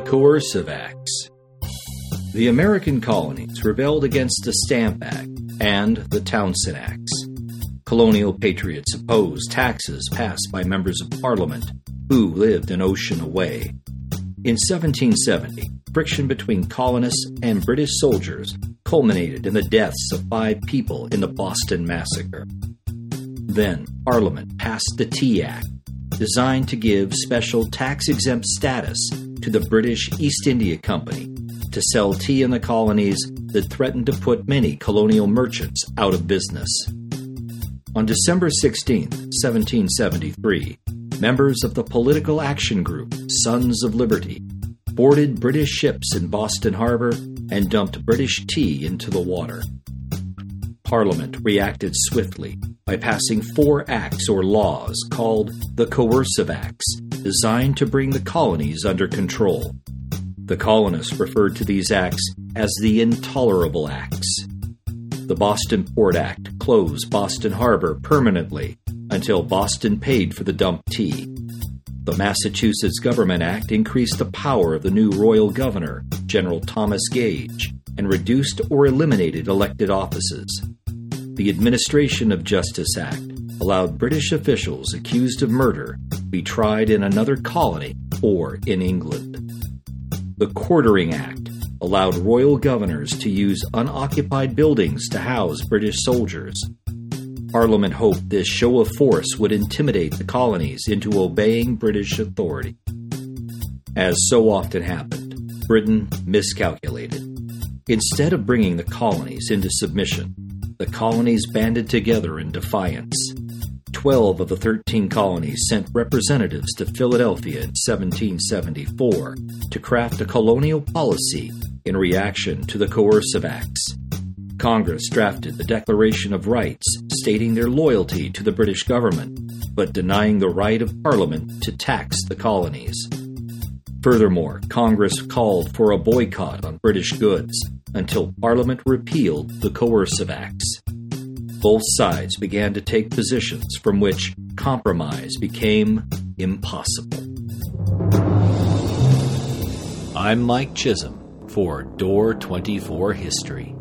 Coercive Acts. The American colonies rebelled against the Stamp Act and the Townshend Acts. Colonial patriots opposed taxes passed by members of Parliament who lived an ocean away. In 1770, friction between colonists and British soldiers culminated in the deaths of five people in the Boston Massacre. Then, Parliament passed the Tea Act, designed to give special tax exempt status to the British East India Company to sell tea in the colonies that threatened to put many colonial merchants out of business. On December 16, 1773, members of the political action group Sons of Liberty boarded British ships in Boston Harbor and dumped British tea into the water. Parliament reacted swiftly by passing four acts or laws called the Coercive Acts, designed to bring the colonies under control. The colonists referred to these acts as the Intolerable Acts. The Boston Port Act closed Boston Harbor permanently until Boston paid for the dumped tea. The Massachusetts Government Act increased the power of the new royal governor, General Thomas Gage, and reduced or eliminated elected offices. The Administration of Justice Act allowed British officials accused of murder be tried in another colony or in England. The Quartering Act allowed royal governors to use unoccupied buildings to house British soldiers. Parliament hoped this show of force would intimidate the colonies into obeying British authority. As so often happened, Britain miscalculated. Instead of bringing the colonies into submission, the colonies banded together in defiance. Twelve of the thirteen colonies sent representatives to Philadelphia in 1774 to craft a colonial policy in reaction to the Coercive Acts. Congress drafted the Declaration of Rights stating their loyalty to the British government, but denying the right of Parliament to tax the colonies. Furthermore, Congress called for a boycott on British goods until Parliament repealed the Coercive Acts both sides began to take positions from which compromise became impossible. I'm Mike Chisholm for Door 24 History.